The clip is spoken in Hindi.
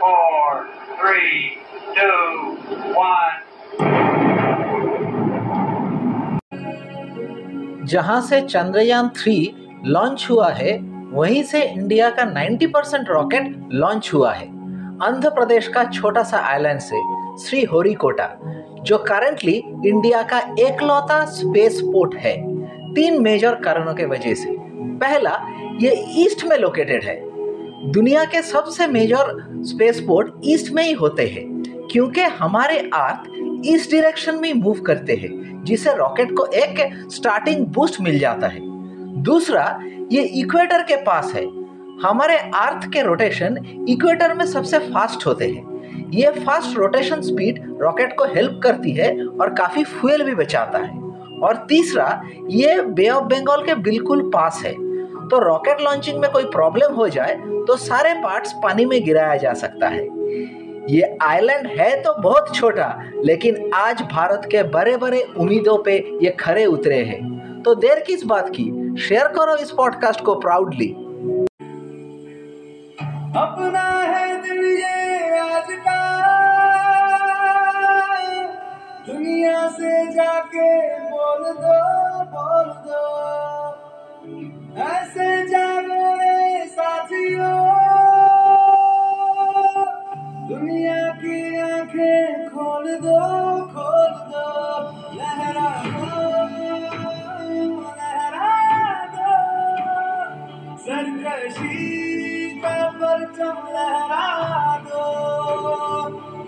four, three, two, one. जहाँ से चंद्रयान थ्री लॉन्च हुआ है वहीं से इंडिया का 90 परसेंट रॉकेट लॉन्च हुआ है। आंध्र प्रदेश का छोटा सा आइलैंड से श्री होरीकोटा जो करंटली इंडिया का एकलौता स्पेस पोर्ट है। तीन मेजर कारणों के वजह से। पहला ये ईस्ट में लोकेटेड है। दुनिया के सबसे मेजर स्पेस पोर्ट ईस्ट में ही होते हैं, क्योंकि हमारे अर्थ ईस्ट डायरेक्शन में मूव करते हैं, जिससे रॉकेट को एक स्टार्टिंग बूस्ट मिल जाता है। दूसरा, ये इक्वेटर के पास है। हमारे अर्थ के रोटेशन इक्वेटर में सबसे फास्ट होते हैं। ये फास्ट रोटेशन स्पीड रॉकेट को हेल्प करती है और काफ़ी फ्यूल भी बचाता है। और तीसरा, ये बे ऑफ़ बंगाल के बिल्कुल पास है। तो रॉकेट लॉन्चिंग में कोई प्रॉब्लम हो जाए तो सारे पार्ट्स पानी में गिराया जा सकता है। ये आइलैंड है तो बहुत छोटा, लेकिन आज भारत के बड़े बड़े उम्मीदों पे ये खड़े उतरे हैं। तो देर किस बात की? शेयर करो इस पॉडकास्ट को प्राउडली। अपना है दिल ये आज का। दुनिया से जाके बोल दो बोल दो। ऐसे जागो रे साथियों। दुनिया की आँखें खोल दो खोल दो। लहरा दो लहरा दो। सरकशी का परचम लहरा दो।